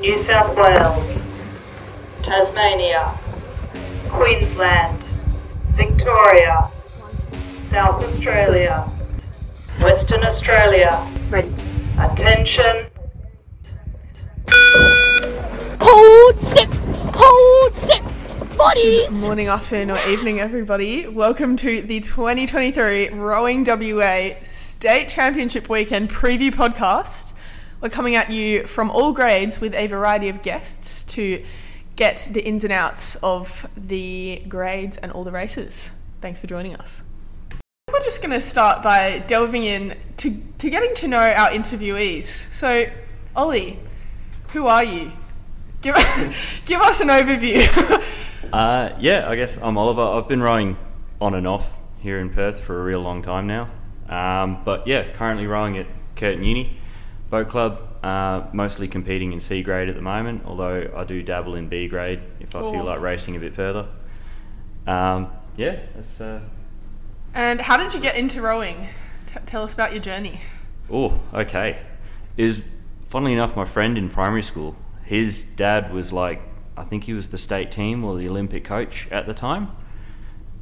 New South Wales, Tasmania, Queensland, Victoria, South Australia, Western Australia. Ready. Attention. Hold step. Hold step. Bodies. Morning, afternoon, or evening, everybody. Welcome to the 2023 Rowing WA State Championship Weekend Preview Podcast. We're coming at you from all grades with a variety of guests to get the ins and outs of the grades and all the races. Thanks for joining us. We're just going to start by delving in to, to getting to know our interviewees. So, Ollie, who are you? Give, give us an overview. Uh, yeah, I guess I'm Oliver. I've been rowing on and off here in Perth for a real long time now. Um, but yeah, currently rowing at Curtin Uni Boat Club, uh, mostly competing in C grade at the moment, although I do dabble in B grade if I Cool. feel like racing a bit further. Um, yeah, that's. Uh, And how did you get into rowing? T- tell us about your journey. oh, okay. Is funnily enough, my friend in primary school, his dad was like, I think he was the state team or the Olympic coach at the time.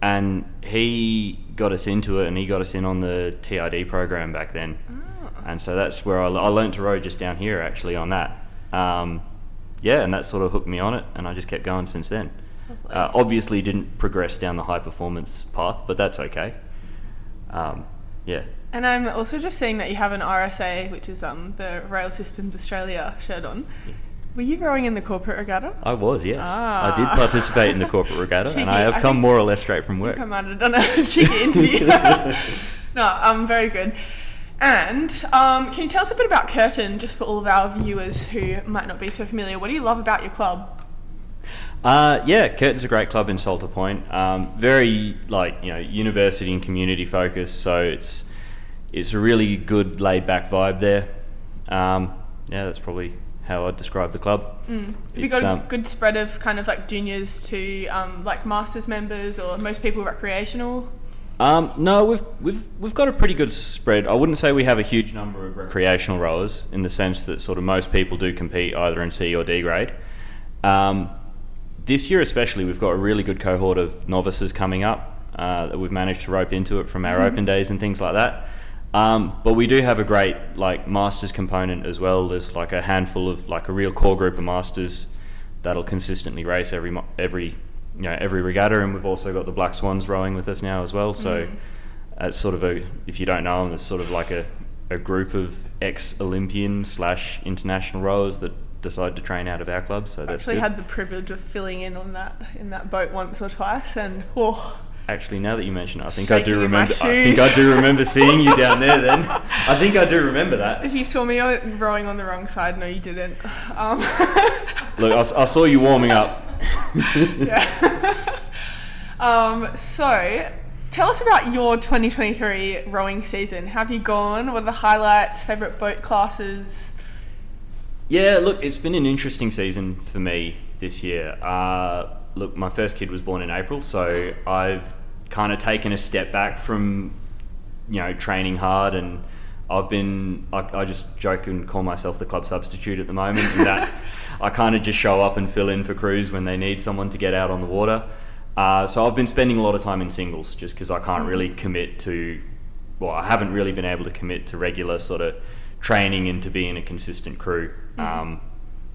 and he got us into it and he got us in on the TID program back then. And so that's where I, I learned to row just down here actually on that. Um, yeah, and that sort of hooked me on it and I just kept going since then. Uh, obviously didn't progress down the high performance path, but that's okay. Um, yeah. And I'm also just seeing that you have an RSA, which is um, the Rail Systems Australia shirt on. Were you rowing in the corporate regatta? I was, yes. I did Ah. participate in the corporate regatta and I have come more or less straight from work. I might have done a cheeky interview. no, I'm um, very good. And um, can you tell us a bit about Curtin, just for all of our viewers who might not be so familiar? What do you love about your club? Uh, yeah, Curtin's a great club in Salter Point. Um, very like you know university and community focused, so it's it's a really good laid back vibe there. Um, yeah, that's probably how I'd describe the club. Have you got a um, good spread of kind of like juniors to um, like masters members, or most people recreational? Um, no, we've we've we've got a pretty good spread. I wouldn't say we have a huge number of recreational rowers in the sense that sort of most people do compete either in C or D grade. Um, this year, especially, we've got a really good cohort of novices coming up uh, that we've managed to rope into it from our open days and things like that. Um, but we do have a great like masters component as well. There's like a handful of like a real core group of masters that'll consistently race every every you know every regatta, and we've also got the Black Swans rowing with us now as well. So it's sort of a if you don't know them, it's sort of like a, a group of ex Olympian slash international rowers that decide to train out of our club. So I that's actually good. had the privilege of filling in on that in that boat once or twice, and oh, Actually, now that you mention it, I think I do remember. I think. I do remember seeing you down there. Then I think I do remember that. if you saw me rowing on the wrong side, no, you didn't. Um, Look, I saw you warming up. Yeah. um, so, tell us about your 2023 rowing season. How have you gone? What are the highlights? Favorite boat classes? Yeah, look, it's been an interesting season for me this year. Uh, look, my first kid was born in April, so I've kind of taken a step back from, you know, training hard, and I've been, I, I just joke and call myself the club substitute at the moment, in that I kind of just show up and fill in for crews when they need someone to get out on the water. Uh, so I've been spending a lot of time in singles just because I can't really commit to, well, I haven't really been able to commit to regular sort of training and to being a consistent crew.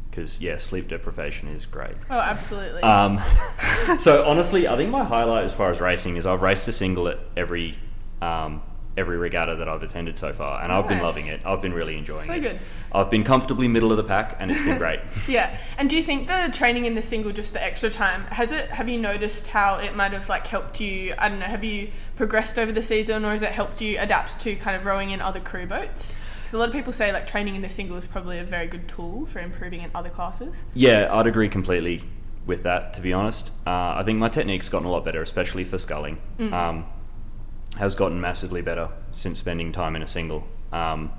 Because yeah, sleep deprivation is great. Oh, absolutely. Um, so honestly, I think my highlight as far as racing is I've raced a single at every um, every regatta that I've attended so far, and I've been loving it. I've been really enjoying So it. good. I've been comfortably middle of the pack, and it's been great. Yeah, and do you think the training in the single, just the extra time, has it? Have you noticed how it might have like helped you? I don't know. Have you progressed over the season, or has it helped you adapt to kind of rowing in other crew boats? Because a lot of people say like training in the single is probably a very good tool for improving in other classes. Yeah, I'd agree completely with that. To be honest, uh, I think my technique's gotten a lot better, especially for sculling. Um, has gotten massively better since spending time in a single. Um,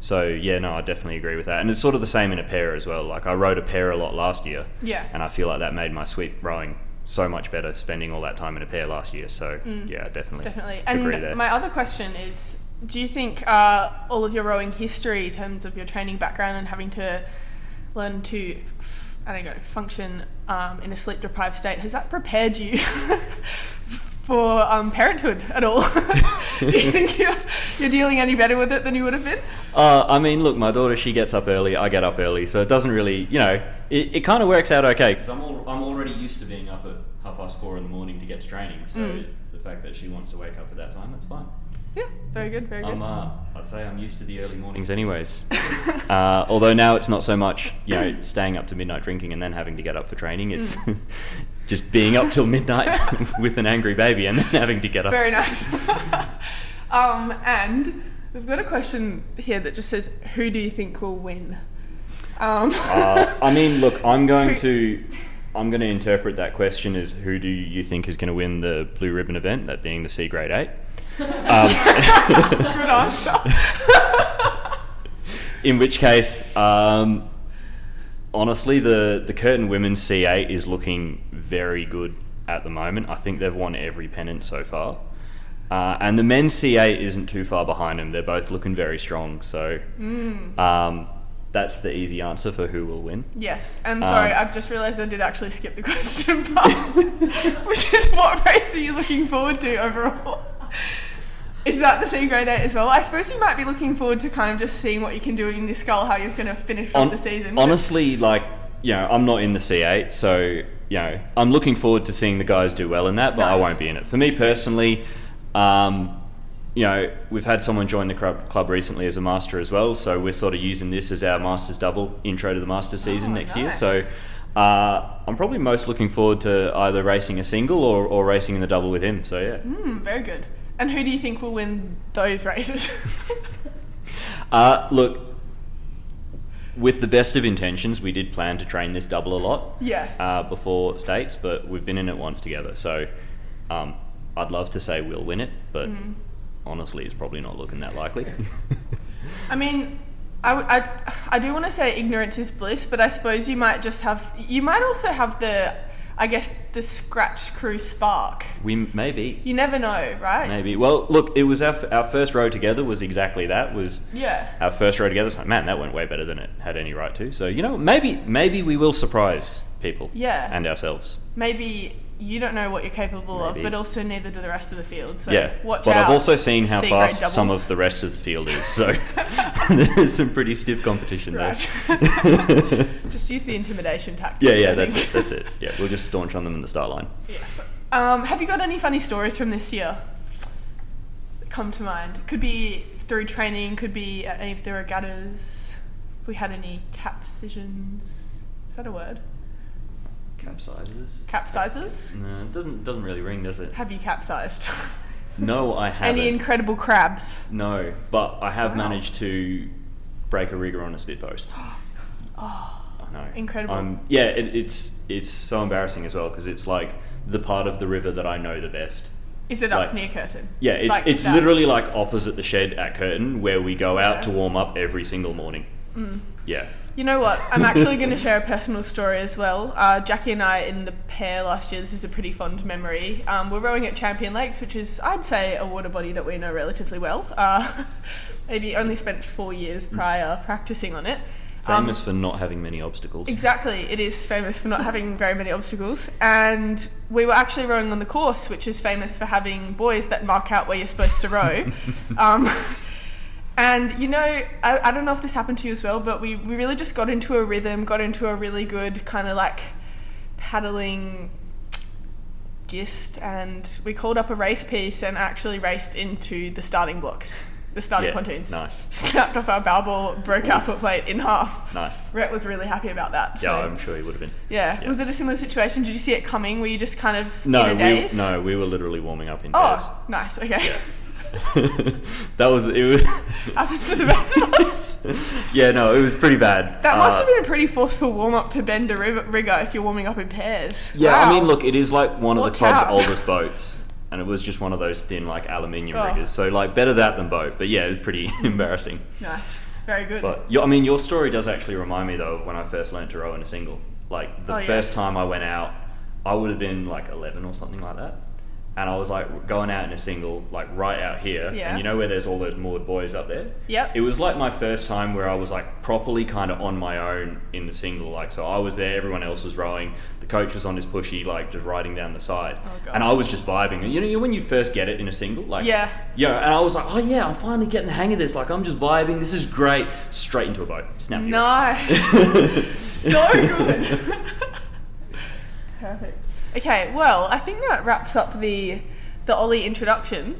so yeah, no, I definitely agree with that, and it's sort of the same in a pair as well. Like I rode a pair a lot last year, Yeah. and I feel like that made my sweep rowing so much better spending all that time in a pair last year. So yeah, definitely, Definitely. And my other question is do you think uh, all of your rowing history, in terms of your training background and having to learn to, I don't know, function um, in a sleep deprived state. Has that prepared you for um, parenthood at all? Do you think you're, you're dealing any better with it than you would have been? Uh, I mean, look, my daughter, she gets up early, I get up early, so it doesn't really, you know, it, it kind of works out okay. Because I'm, I'm already used to being up at half past four in the morning to get to training, so Mm. the fact that she wants to wake up at that time, that's fine. Yeah, very good, very good. I'm, uh, I'd say I'm used to the early mornings anyways. uh, although now it's not so much, you know, staying up to midnight drinking and then having to get up for training. It's Mm. just being up till midnight with an angry baby and then having to get up. Very nice. um, and we've got a question here that just says, "Who do you think will win?" Um, Uh, I mean, look, I'm going to. I'm going to interpret that question as who do you think is going to win the blue ribbon event, that being the C grade 8. Um, good answer. in which case, um, honestly, the, the Curtin Women's C8 is looking very good at the moment. I think they've won every pennant so far. Uh, and the men's C8 isn't too far behind them. They're both looking very strong. So um, that's the easy answer for who will win. Yes, and sorry, Um, I've just realised I did actually skip the question part, which is what race are you looking forward to overall? Is that the C grade eight as well? I suppose you might be looking forward to kind of just seeing what you can do in your scull, how you're going to finish off Hon- the season. Honestly, like, you know, I'm not in the C8, so, you know, I'm looking forward to seeing the guys do well in that, but I won't be in it. For me personally, um, you know, we've had someone join the club, recently as a master as well, so we're sort of using this as our masters double intro to the master season Oh, next year. So uh, I'm probably most looking forward to either racing a single or, or racing in the double with him. So yeah. Hmm, very good. And who do you think will win those races? Uh, look, with the best of intentions, we did plan to train this double a lot. yeah. uh, before states, but we've been in it once together. So um, I'd love to say we'll win it, but Mm. honestly, it's probably not looking that likely. I mean, I, I, I do want to say ignorance is bliss, but I suppose you might just have, you might also have the, I guess, the scratch crew spark. we maybe. You never know, right? Maybe. Well, look, it was our, our first row together was exactly that. Was Yeah. our first row together. Like, man, that went way better than it had any right to. So you know, maybe maybe we will surprise people. Yeah. And ourselves. Maybe you don't know what you're capable of, but also neither do the rest of the field. So yeah. watch but out. I've also seen how fast some of the rest of the field is. So there's some pretty stiff competition there. Just use the intimidation tactic. Yeah, yeah, I that's think. it. That's it. Yeah, we'll just staunch on them in the start line. Yes. Um, have you got any funny stories from this year come to mind? Could be through training, could be at any of the regattas. If we had any capsitions. Is that a word? Capsizes? Capsizes? No, it doesn't doesn't really ring, does it? Have you capsized? No, I haven't. any incredible crabs? no, but I have Wow. managed to break a rigger on a spit post. Oh, I know. Incredible. Um, yeah, it, it's it's so embarrassing as well because it's like the part of the river that I know the best. is it up near Curtin? Yeah, it's Like it's that? literally like opposite the shed at Curtin where we go out Yeah. to warm up every single morning. Mm. Yeah. You know what? I'm actually going to share a personal story as well. Uh, Jackie and I in the pair last year. This is a pretty fond memory. Um, we're rowing at Champion Lakes, which is, I'd say, a water body that we know relatively well. Uh, maybe only spent four years prior practicing on it. Um, Famous for not having many obstacles. Exactly, it is famous for not having very many obstacles. And we were actually rowing on the course, which is famous for having buoys that mark out where you're supposed to row. um, and you know, I, I don't know if this happened to you as well, but we, we really just got into a rhythm, got into a really good kind of like paddling gist, and we called up a race piece and actually raced into the starting blocks, the starting Yeah, pontoons. nice. Snapped off our bow ball, broke our foot plate in half. Nice. Rhett was really happy about that. So, Yeah, I'm sure he would have been. yeah. yeah. Was it a similar situation? Did you see it coming? Were you just kind of No, in a we, no, we were literally warming up in. Oh, nice. Okay. that was it was Happens to the best of us. yeah no it was pretty bad That must Uh, have been a pretty forceful warm up to bend a river, rigger if you're warming up in pairs. yeah Wow. i mean look it is like one of Watch the club's out. oldest boats and it was just one of those thin like aluminium Oh. riggers so like better that than boat but yeah it was pretty embarrassing Nice. Very good. but your, i mean your story does actually remind me though of when i first learned to row in a single like the Oh, yeah. first time i went out i would have been like 11 or something like that and I was like going out in a single, like right out here, Yeah. and you know where there's all those moored buoys up there. Yep. It was like my first time where I was like properly kind of on my own in the single. Like, so I was there, everyone else was rowing. The coach was on his pushy, like just riding down the side, Oh, God. and I was just vibing. And you know, when you first get it in a single, like Yeah. yeah. And I was like, oh yeah, I'm finally getting the hang of this. Like, I'm just vibing. This is great. Straight into a boat. Snap. Nice. so good. Perfect. Okay, well, I think that wraps up the the Ollie introduction.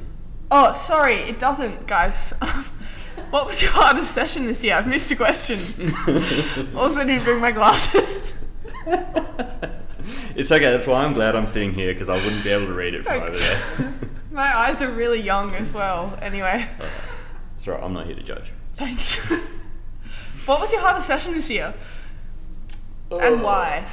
Oh, sorry, it doesn't, guys. what was your hardest session this year? I've missed a question. also, didn't bring my glasses. It's okay. That's why I'm glad I'm sitting here because I wouldn't be able to read it from over there. my eyes are really young as well. Anyway, That's right. I'm not here to judge. thanks. what was your hardest session this year? And oh. why?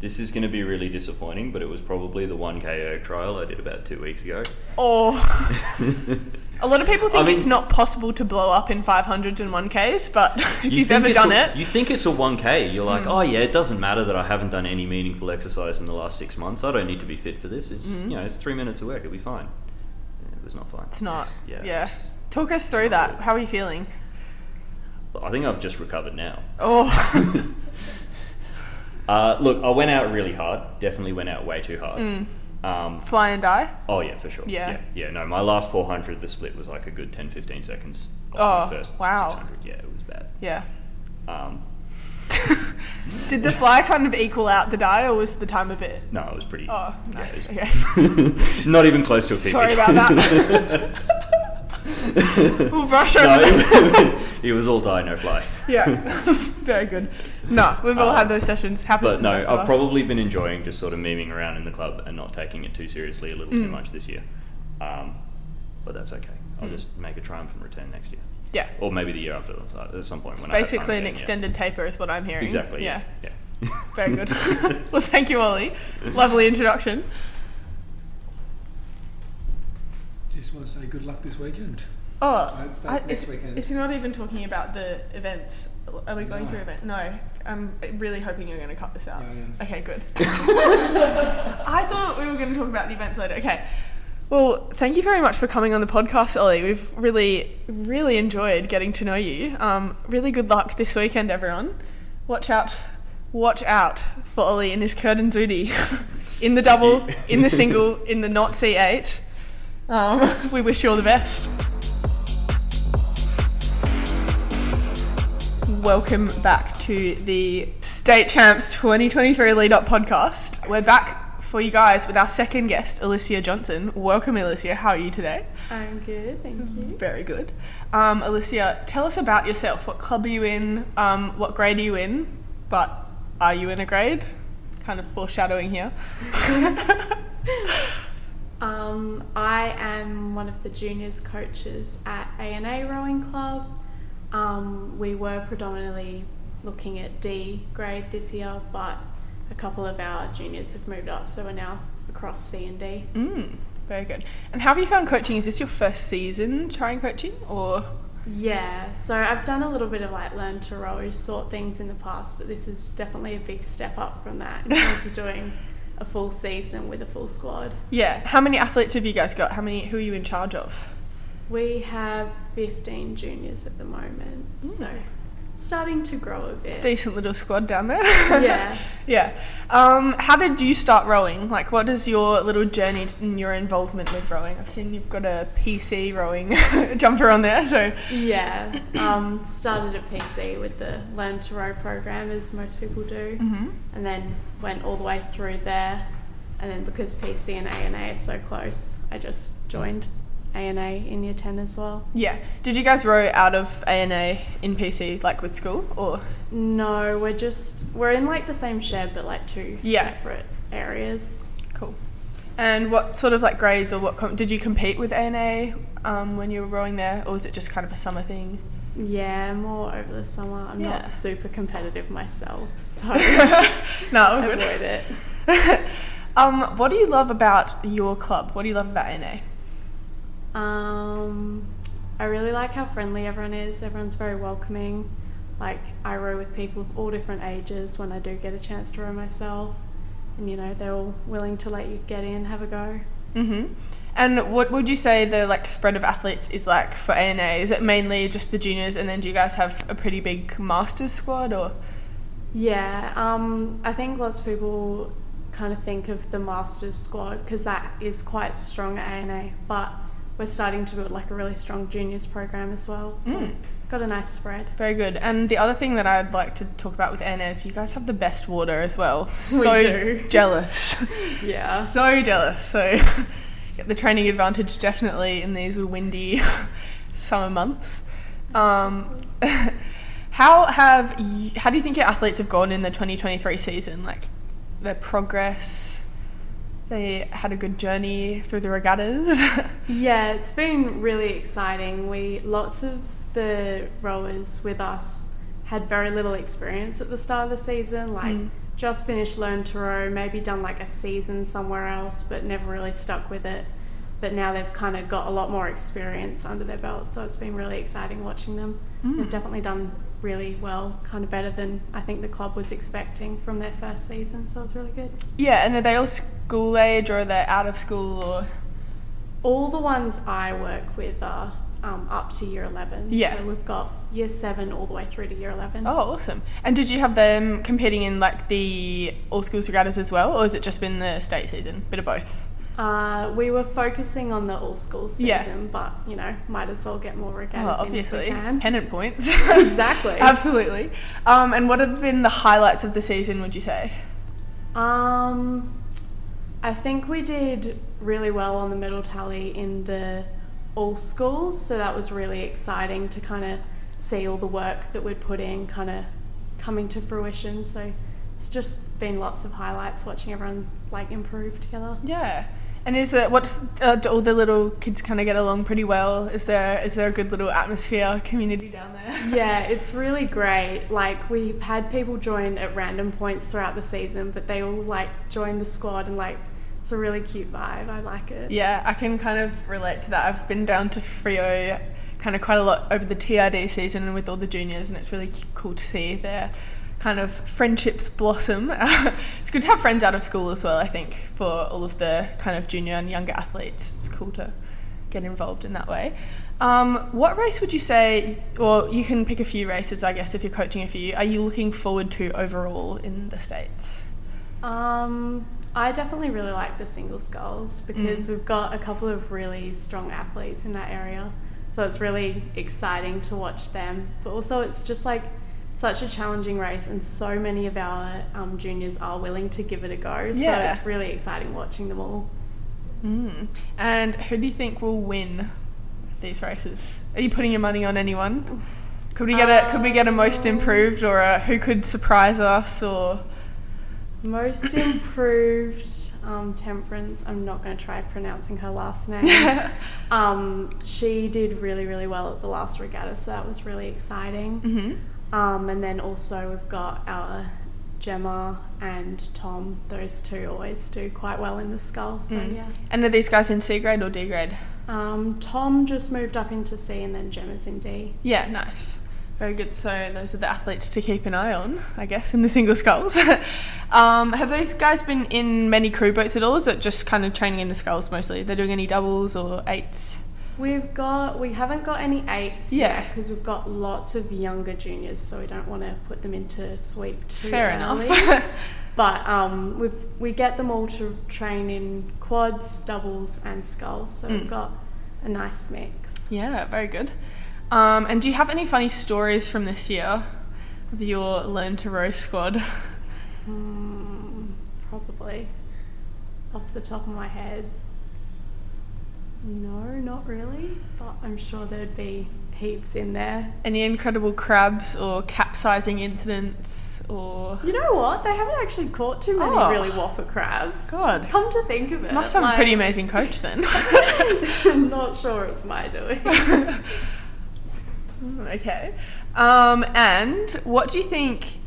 This is going to be really disappointing, but it was probably the 1K erg trial I did about two weeks ago. Or a lot of people think I mean- it's not possible to blow up in 500s and 1Ks, but if You you've ever done a- it. You think it's a 1K. You're like, oh yeah, it doesn't matter that I haven't done any meaningful exercise in the last six months. I don't need to be fit for this. It's Hmm. you know, it's three minutes of work. It'll be fine. Yeah, it was not fine. it's not. Yeah. Yeah. Talk us through that. How are you feeling? I think I've just recovered now. Oh, Uh, look, I went out really hard. Definitely went out way too hard. Um, fly and die. oh yeah, for sure. Yeah. yeah. Yeah, no, my last 400, the split was like a good 10, 15 seconds. Oh, first wow. 600. Yeah, it was bad. Yeah. Um, Did the fly kind of equal out the die, or was the time a bit? no, it was pretty. Oh, yeah, nice. Okay. not even close to a PB. Sorry about that. we'll brush no, that. it, it was all die, no fly. Yeah. Very good. No, we've all Uh, had those sessions. Happens But no, I've us. probably been enjoying just sort of memeing around in the club and not taking it too seriously a little Mm. too much this year. Um, but that's okay. I'll just make a triumphant return next year. Yeah. Or maybe the year after at some point. It's when I have basically an again, yeah. extended taper, is what I'm hearing. Exactly. Yeah. Yeah. yeah. Very good. well, thank you, Ollie. Lovely introduction. Just want to say good luck this weekend. Oh, it starts I- next is, weekend. not even talking about the events? Are we going No. through event? No. I'm really hoping you're going to cut this out. I. Okay, good. I thought we were going to talk about the events later. Okay. Well, thank you very much for coming on the podcast, Ollie. We've really, really enjoyed getting to know you. Um, really good luck this weekend, everyone. Watch out, watch out for Ollie and his Curtin Zudi in the double, in the single, in the not C8. Um, we wish you all the best. Welcome back to the State Champs 2023 Lead Up podcast. We're back for you guys with our second guest, Alysia Johnston. Welcome, Alysia. How are you today? I'm good, thank you. Very good. Um, Alysia, tell us about yourself. What club are you in? Um, what grade are you in? But are you in a grade? Kind of foreshadowing here. Um, I am one of the juniors coaches at ANA Rowing Club. Um, we were predominantly looking at D grade this year, but a couple of our juniors have moved up, so we're now across C and D. Mm, very good. And how have you found coaching? Is this your first season trying coaching, or Yeah, so I've done a little bit of like learn to row sort things in the past, but this is definitely a big step up from that in terms of doing a full season with a full squad. yeah? How many athletes have you guys got? How many? Who are you in charge of? We have 15 juniors at the moment, so starting to grow a bit. Decent little squad down there. Yeah. yeah. Um, how did you start rowing? Like, what is your little journey and your involvement with rowing? I've seen you've got a PC rowing jumper on there, so Yeah, um, started at PC with the Learn to Row program, as most people do, Mm-hmm. and then went all the way through there. And then because PC and ANA are so close, I just joined ANA in year 10 as well. yeah. Did you guys row out of ANA in PC, like with school, or No, we're just, we're in like the same shed, but like two Yeah. separate areas. cool? And what sort of like grades or what com- did you compete with ANA um, when you were rowing there, or was it just kind of a summer thing? Yeah, more over the summer. I'm Yeah. not super competitive myself, so no, avoid it. um, what do you love about your club? What do you love about ANA? Um, I really like how friendly everyone is. Everyone's very welcoming. Like I row with people of all different ages when I do get a chance to row myself. and you know they're all willing to let you get in, have a go. hmm And what would you say the like spread of athletes is like for ANA? Is it mainly just the juniors, and then do you guys have a pretty big masters squad, or Yeah, um, I think lots of people kind of think of the Masters squad because that is quite strong at ANA, but we're starting to build like a really strong juniors program as well. So Mm. got a nice spread. very good? And the other thing that I'd like to talk about with ANA is you guys have the best water as well. So do. jealous, Yeah. so jealous. So get the training advantage definitely in these windy summer months. Um, how have you, how do you think your athletes have gone in the 2023 season? Like their progress. They had a good journey through the regattas. Yeah, it's been really exciting. We lots of the rowers with us had very little experience at the start of the season, like Mm. just finished learn to row, maybe done like a season somewhere else, but never really stuck with it. But now they've kind of got a lot more experience under their belt, so it's been really exciting watching them. They've definitely done really well, kind of better than I think the club was expecting from their first season, so it's really good. yeah, and are they all school age or are they out of school or? All the ones I work with are um, up to year 11. Yeah. So we've got year 7 all the way through to year 11. Oh, awesome! And did you have them competing in like the all schools regattas as well, or has it just been the state season? Bit of both. Uh, we were focusing on the all schools season, Yeah. but you know, might as well get more Oh, regattas in if we obviously, pennant points. Exactly. Absolutely. Um, and what have been the highlights of the season? Would you say? Um, I think we did really well on the medal tally in the all schools, so that was really exciting to kind of see all the work that we'd put in kind of coming to fruition. So it's just been lots of highlights watching everyone like improve together. Yeah. And is it what's uh, do all the little kids kind of get along pretty well? Is there is there a good little atmosphere community down there? Yeah, it's really great. Like we've had people join at random points throughout the season, but they all like join the squad and like it's a really cute vibe. I like it. Yeah, I can kind of relate to that. I've been down to Freo kind of quite a lot over the TRD season and with all the juniors, and it's really cool to see their kind of friendships blossom. it's good to have friends out of school as well, I think, for all of the kind of junior and younger athletes. It's cool to get involved in that way. Um, what race would you say, or you can pick a few races, I guess, if you're coaching a few, are you looking forward to overall in the States? Um, I definitely really like the single sculls because Mm. we've got a couple of really strong athletes in that area. So it's really exciting to watch them. But also, it's just like such a challenging race, and so many of our um, juniors are willing to give it a go. Yeah. So it's really exciting watching them all. Mm. And who do you think will win these races? Are you putting your money on anyone? Could we get a could we get a most improved or a who could surprise us or Most improved um, temperance. I'm not going to try pronouncing her last name. um, she did really, really well at the last regatta, so that was really exciting. Mhm. Um, and then also we've got our Gemma and Tom. Those two always do quite well in the scull. So Mm. yeah. And are these guys in C grade or D grade? Um, Tom just moved up into C, and then Gemma's in D. Yeah, nice. Very good. So those are the athletes to keep an eye on, I guess, in the single sculls. um, have those guys been in many crew boats at all? Is it just kind of training in the sculls mostly? They're doing any doubles or eights? We've got we haven't got any eights Yeah. because we've got lots of younger juniors, so we don't want to put them into sweep too Fair early. enough. But um, we we get them all to train in quads, doubles, and sculls. so Mm. we've got a nice mix. Yeah, very good. Um, and do you have any funny stories from this year of your Learn to Row squad? Hmm, probably off the top of my head. No, not really, but I'm sure there'd be heaps in there. Any incredible crabs or capsizing incidents or You know what? They haven't actually caught too many Oh. really whopper crabs. God. Come to think of it. must have a pretty amazing coach then. I'm not sure it's my doing. okay. Um, and what do you think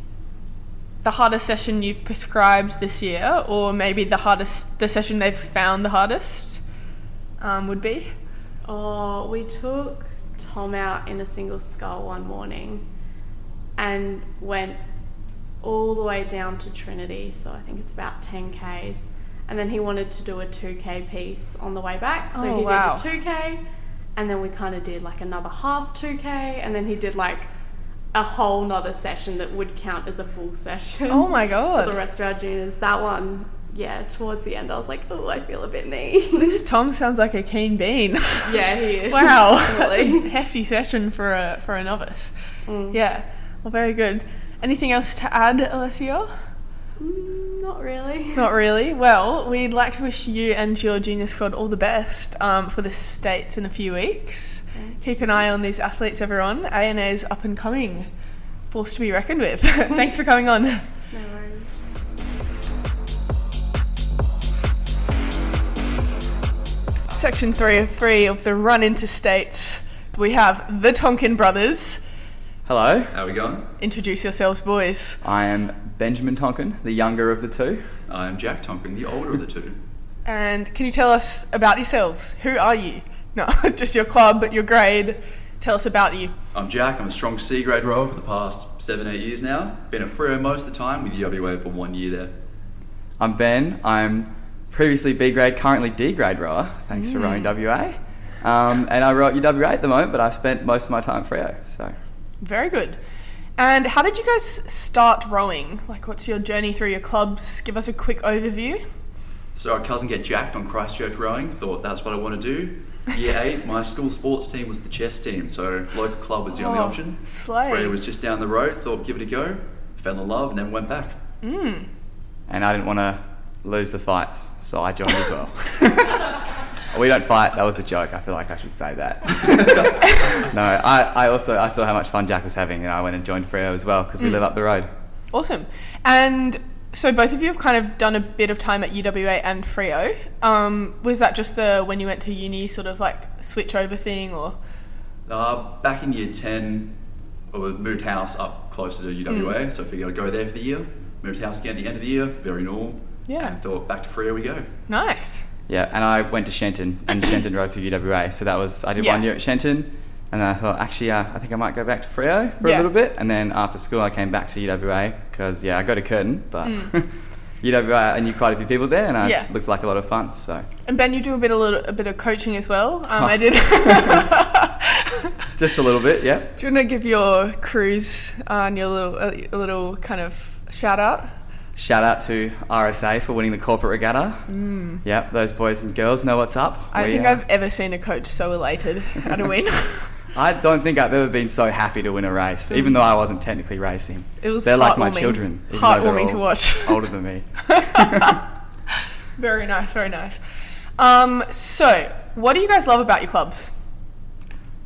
the hardest session you've prescribed this year, or maybe the hardest, the session they've found the hardest, um, would be? oh, we took Tom out in a single scull one morning and went all the way down to Trinity. So I think it's about 10 Ks. And then he wanted to do a 2K piece on the way back. So Oh, he wow. did a 2K. And then we kind of did like another half 2K. And then he did like a whole nother session that would count as a full session. Oh my god. For the rest of our juniors. That one, yeah, towards the end, I was like, oh, I feel a bit knee. This Tom sounds like a keen bean. yeah, he is. wow, that's a hefty session for a for a novice. Mm. Yeah, well, very good. Anything else to add, Alysia? Mm, not really. Not really. Well, we'd like to wish you and your junior squad all the best um, for the states in a few weeks. Keep an eye on these athletes, everyone. ANA is up and coming, force to be reckoned with. Thanks for coming on. No Section three of three of the run into states. We have the Tonkin brothers. Hello, How are we going? Introduce yourselves, boys. I am Benjamin Tonkin, the younger of the two. I'm Jack Tonkin, the older of the two. And can you tell us about yourselves? Who are you? No, just your club, but your grade. Tell us about you. I'm Jack. I'm a strong C grade rower for the past seven, eight years now. Been at Freo most of the time with UWA for one year there. I'm Ben. I'm previously B grade, currently D grade rower, thanks to rowing WA. Um, and I row at UWA at the moment, but I spent most of my time at Freo. So Very good. And how did you guys start rowing? Like, what's your journey through your clubs? Give us a quick overview. So our cousin get jacked on Christchurch rowing. Thought that's what I want to do. Year eight, my school sports team was the chess team, so local club was the only Oh, option. slay. Freo was just down the road. Thought give it a go. Fell in love and then went back. Mm. and I didn't want to lose the fights, so I joined as well. we don't fight. That was a joke. I feel like I should say that. no, I, I also I saw how much fun Jack was having, and I went and joined Freo as well because we live up the road. Awesome. And so both of you have kind of done a bit of time at UWA and Freo. Um, was that just a, when you went to uni sort of like switch over thing or? Uh, back in year 10, I moved house up closer to UWA, Mm. so I figured I'd go there for the year. Moved house again at the end of the year, very normal. Yeah. And thought back to Freo we go. Nice. Yeah, and I went to Shenton, and Shenton rode through UWA. So that was I did Yeah. one year at Shenton, and then I thought actually uh, I think I might go back to Freo for Yeah. a little bit, and then after school I came back to UWA because yeah I go to Curtin, but UWA I knew quite a few people there, and I Mm. Yeah. looked like a lot of fun. So And Ben, you do a bit, a little, a bit of coaching as well. Um, I did. just a little bit, yeah. Do you want to give your crews uh, and your little, a, a little kind of shout out? Shout out to RSA for winning the corporate regatta. Mm. Yep, those boys and girls know what's up. I don't We, think uh, I've ever seen a coach so elated at a win. I don't think I've ever been so happy to win a race, even though I wasn't technically racing. It was They're like my children. Heartwarming to watch. Older than me. very nice, very nice. Um, so, what do you guys love about your clubs?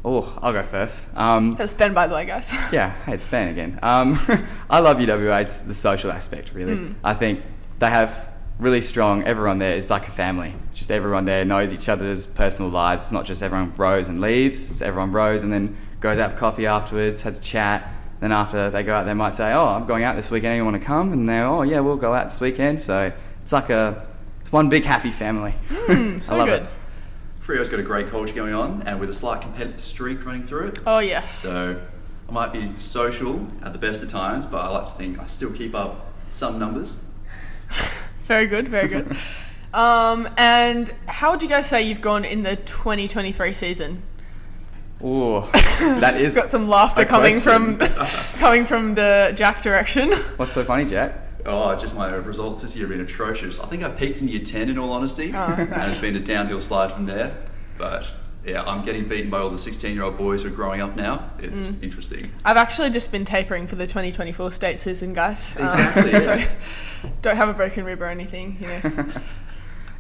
Oh, I'll go first. Um, That's Ben, by the way, guys. yeah, hey, it's Ben again. Um, I love UWA's the social aspect. Really, Mm. I think they have really strong. Everyone there is like a family. It's just everyone there knows each other's personal lives. It's not just everyone rows and leaves. It's everyone rows and then goes out for coffee afterwards, has a chat. Then after they go out, they might say, "Oh, I'm going out this weekend. Anyone want to come?" And they're, "Oh, yeah, we'll go out this weekend." So it's like a, it's one big happy family. Mm, so I love good. it. Freo's got a great culture going on and with a slight competitive streak running through it. Oh, yes. So I might be social at the best of times, but I like to think I still keep up some numbers. Very good, very good. um, and how would you guys say you've gone in the 2023 season? Oh, that is. Got some laughter a coming from coming from the Jack direction. What's so funny, Jack? Oh, just my results this year have been atrocious. I think I peaked in year 10 in all honesty, Oh, and it's been a downhill slide from there. But yeah, I'm getting beaten by all the 16 year old boys who are growing up now. It's Mm. interesting. I've actually just been tapering for the 2024 state season, guys. Um, Exactly, yeah. so don't have a broken rib or anything, you know.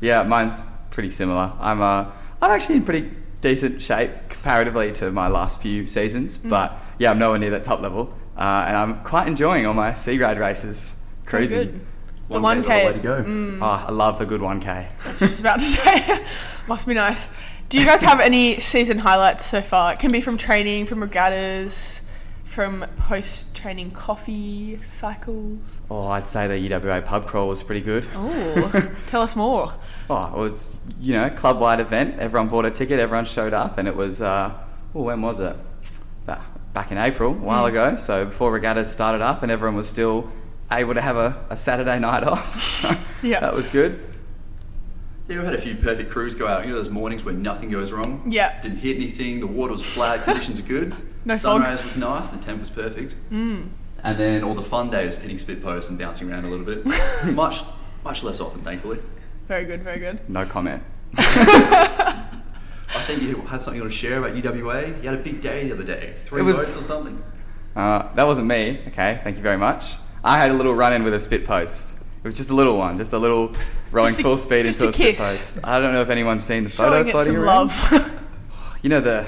Yeah, mine's pretty similar. I'm uh, I'm actually in pretty decent shape comparatively to my last few seasons, Mm. but yeah, I'm nowhere near that top level, uh, and I'm quite enjoying all my C grade races. Very Cruising. good. The 1K is 1K. way to go. Mm, Oh, I love a good 1K. I was just about to say. Must be nice. Do you guys have any season highlights so far? It can be from training, from regattas, from post training coffee cycles. Oh, I'd say the UWA pub crawl was pretty good. Oh, tell us more. Oh, it was you know club wide event. Everyone bought a ticket. Everyone showed up, and it was uh, oh, when was it? Back in April, a while Mm. ago. So before regattas started up, and everyone was still able to have a, a Saturday night off. So Yeah. that was good. Yeah, we had a few perfect crews go out. You know those mornings where nothing goes wrong? Yeah. Didn't hit anything, the water was flat, conditions are good. No fog. Sunrise was nice, the temp was perfect. Mm. And then all the fun days hitting spit posts and bouncing around a little bit. much, much less often, thankfully. Very good, very good. No comment. I think you had something you want to share about UWA. You had a big day the other day. Three It was- boats or something. Uh, that wasn't me. Okay, thank you very much. I had a little run in with a spit post. It was just a little one, just a little rowing a- full speed into a a, spit post. I don't know if anyone's seen the photo Showing it floating around. love. You know the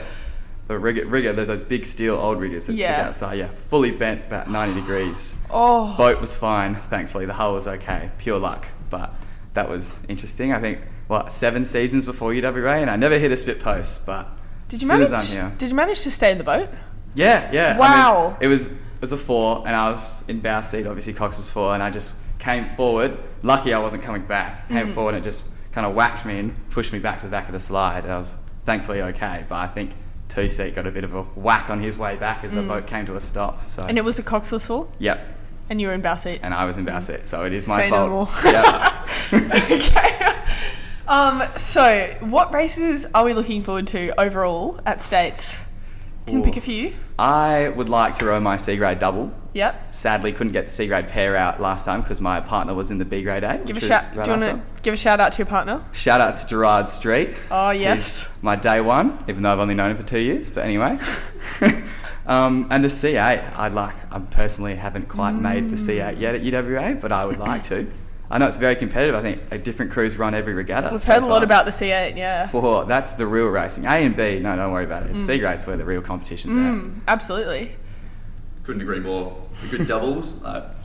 the rigger, rigger. There's those big steel old riggers that stick outside. Yeah, fully bent about 90 degrees. oh, Boat was fine, thankfully. The hull was okay. Pure luck, but that was interesting. I think what seven seasons before UWA, and I never hit a spit post. But did you as soon manage? as I'm here, Did you manage to stay in the boat? yeah, yeah. I mean, Wow. it was was a four, and I was in bow seat. Obviously, Cox was four, and I just came forward. Lucky I wasn't coming back. Mm. Came forward and it just kind of whacked me and pushed me back to the back of the slide. I was thankfully okay, but I think two seat got a bit of a whack on his way back as the boat came to a stop. So Mm. And it was a coxless full, yep, and you were in bow seat. and I was in bow seat, so it is my Say no fault. more. Yep. okay. Um, so, what races are we looking forward to overall at States? Can Ooh. pick a few. I would like to row my C grade double. Yep. Sadly, couldn't get the C grade pair out last time because my partner was in the B grade A. Give a shout. right do you want to give a shout out to your partner? Shout out to Gerard Street. Oh yes. He's my day one, even though I've only known him for two years. But anyway, um, and the C8, I'd like. I personally haven't quite made the C8 yet at UWA, but I would like to. I know it's very competitive. I think a different crews run every regatta. We've so heard a lot about the C8. Yeah. Well, that's the real racing. A and B, no, don't worry about it. It's C grade's where the real competition's Mm, absolutely. Couldn't agree more. The good doubles. Uh,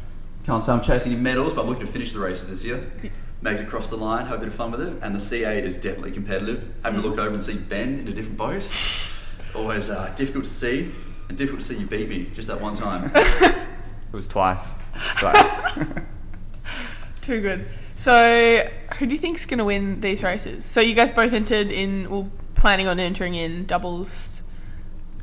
can't say I'm chasing any medals, but I'm looking to finish the races this year. Make it across the line, have a bit of fun with it. And the C8 is definitely competitive. Having to look over and see Ben in a different boat, always uh, difficult to see. And difficult to see you beat me just that one time. It was twice. But Too good. So, who do you think's going to win these races? So, you guys both entered in, well, planning on entering in doubles,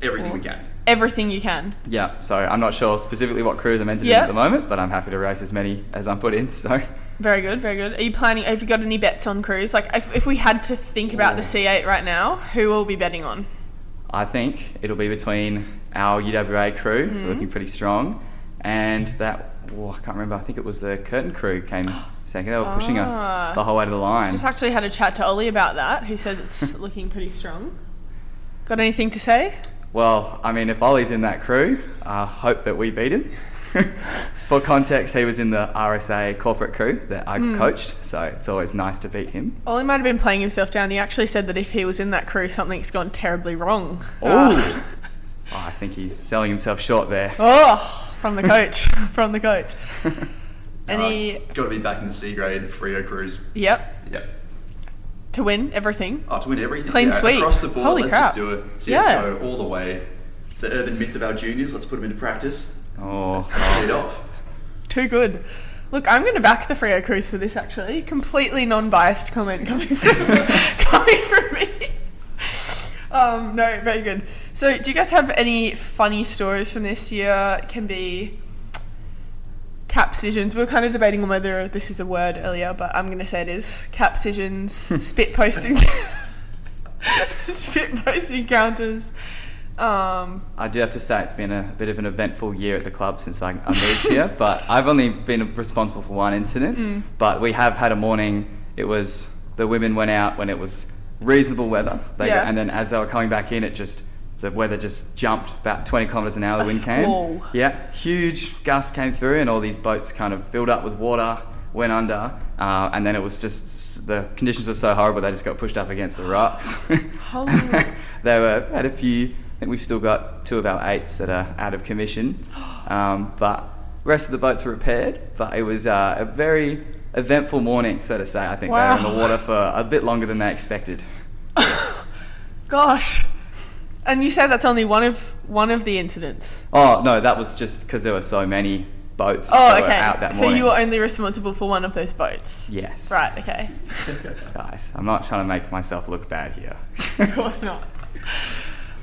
Everything we can. everything you can. yeah, so I'm not sure specifically what crews I'm entered Yeah. in at the moment, but I'm happy to race as many as I'm put in. So Very good, very good. Are you planning? Have you got any bets on crews? Like, if, if we had to think about the C8 right now, who will we be betting on? I think it'll be between our UWA crew, Mm-hmm. looking pretty strong, and that oh, I can't remember. I think it was the Curtin crew came second. They were pushing Ah. us the whole way to the line. Just actually had a chat to Ollie about that, who says it's looking pretty strong. Got anything to say? Well, I mean, if Ollie's in that crew, I hope that we beat him. For context, he was in the RSA corporate crew that I Hmm. coached, so it's always nice to beat him. Ollie might have been playing himself down. He actually said that if he was in that crew, something's gone terribly wrong. Oh, Ah. oh I think he's selling himself short there. Oh, from the coach. from the coach. Any. Got to be back in the C grade Freo crews. Yep. Yep. To win everything. Oh, to win everything. Clean yeah, sweep. Across the board, Holy let's crap. just do it. CSGO all the way. The urban myth of our juniors, let's put them into practice. Oh, Lead off. Too good. Look, I'm going to back the Freo Crews for this actually. Completely non biased comment coming from, coming from me. Um, no, very good. So, do you guys have any funny stories from this year? It can be capsitions. We were kind of debating on whether this is a word earlier, but I'm going to say it is. Capsitions, spit posting, spit posting counters. Um, I do have to say it's been a bit of an eventful year at the club since I, I moved here, but I've only been responsible for one incident. Mm. But we have had a morning. It was the women went out when it was reasonable weather, they Yeah. go, and then as they were coming back in, it just the weather just jumped about 20 kilometres an hour. The A wind squall. came. Yeah, huge gusts came through, and all these boats kind of filled up with water, went under, uh, and then it was just the conditions were so horrible they just got pushed up against the rocks. Holy- they were had a few. I think we've still got two of our eights that are out of commission, um, but rest of the boats were repaired. But it was uh, a very eventful morning, so to say. I think they were in the water for a bit longer than they expected. gosh. And you say that's only one of one of the incidents. Oh no, that was just because there were so many boats Oh, that were okay. out that so you were only responsible for one of those boats. yes, Right. Okay. guys. I'm not trying to make myself look bad here. Of course not.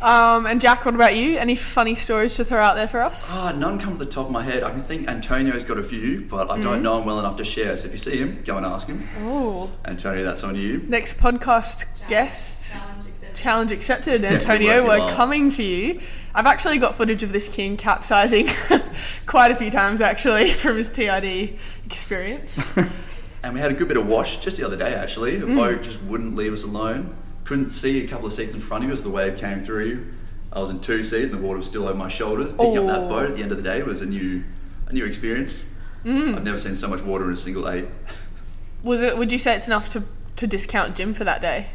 Um, and Jack, what about you? Any funny stories to throw out there for us? Ah, none come to the top of my head. I can think Antonio's got a few, but I don't know him well enough to share. So if you see him, go and ask him. Oh, Antonio, that's on you. next podcast guest. Challenge accepted. Challenge accepted, Antonio. We're while. coming for you. I've actually got footage of this king capsizing quite a few times actually from his TID experience. And we had a good bit of wash just the other day, actually. A boat just wouldn't leave us alone. Couldn't see a couple of seats in front of us. The wave came through. I was in two seat, and the water was still over my shoulders. Picking up that Oh. boat at the end of the day was a new, a new experience. I've never seen so much water in a single eight. Was it? Would you say it's enough to to discount gym for that day?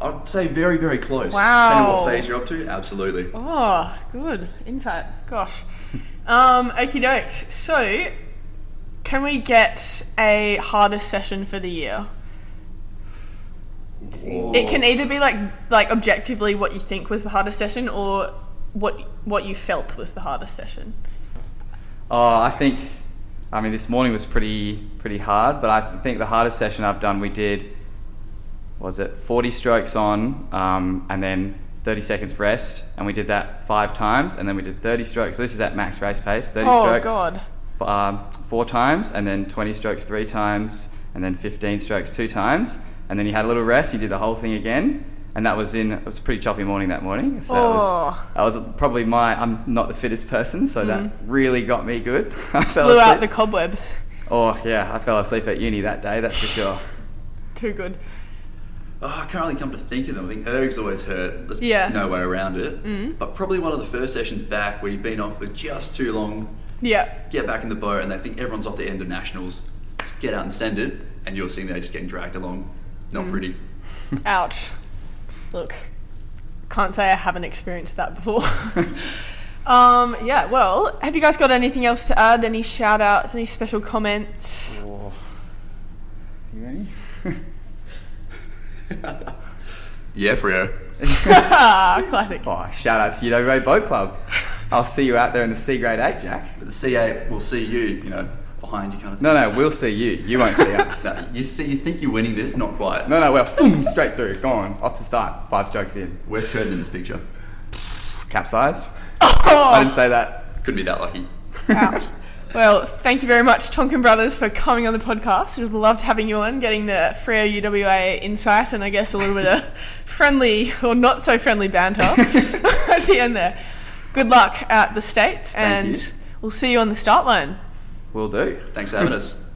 I'd say very, very close. Wow. Depending on what phase you're up to, absolutely. Oh, good insight. Gosh. Um, okie dokes. So, can we get a hardest session for the year? It can either be like like objectively what you think was the hardest session, or what what you felt was the hardest session. Oh, I think, I mean, this morning was pretty pretty hard, but I think the hardest session I've done, we did, was it 40 strokes on, um, and then 30 seconds rest, and we did that five times, and then we did 30 strokes. So this is at max race pace, 30 oh strokes God. f- um, four times, and then 20 strokes three times, and then 15 strokes two times, and then you had a little rest. You did the whole thing again, and that was in. It was a pretty choppy morning that morning. So that, was, Oh. that was probably my. I'm not the fittest person, so that mm. really got me good. I fell Blew asleep. out the cobwebs. oh yeah, I fell asleep at uni that day. That's for sure. Too good. Oh, I can't really come to think of them. I think Erg's always hurt. There's Yeah. no way around it. Mm. But probably one of the first sessions back where you've been off for just too long, Yeah. get back in the boat, and they think everyone's off the end of nationals. Just get out and send it, and you're sitting there just getting dragged along. Not pretty. Ouch. Look, can't say I haven't experienced that before. um, yeah, well, have you guys got anything else to add? Any shout outs, any special comments? Oh. You ready? Yeah, Freo. classic. oh, shout out to UWA Boat Club. I'll see you out there in the C grade eight, Jack. But the C8 will see you, you know, behind you kind of No, no, we'll see you. You won't see us. No, you see, you think you're winning this, not quite. No, no, we're boom, straight through, gone, off to start, five strokes in. Where's Curtin in this picture? Capsized. Oh! I didn't say that. Couldn't be that lucky. Ouch. Well, thank you very much, Tonkin Brothers, for coming on the podcast. We've loved having you on, getting the Freo UWA insight, and I guess a little bit of friendly or not so friendly banter at the end there. Good luck at the States, Thank and you. we'll see you on the start line. Will do. Thanks for having us.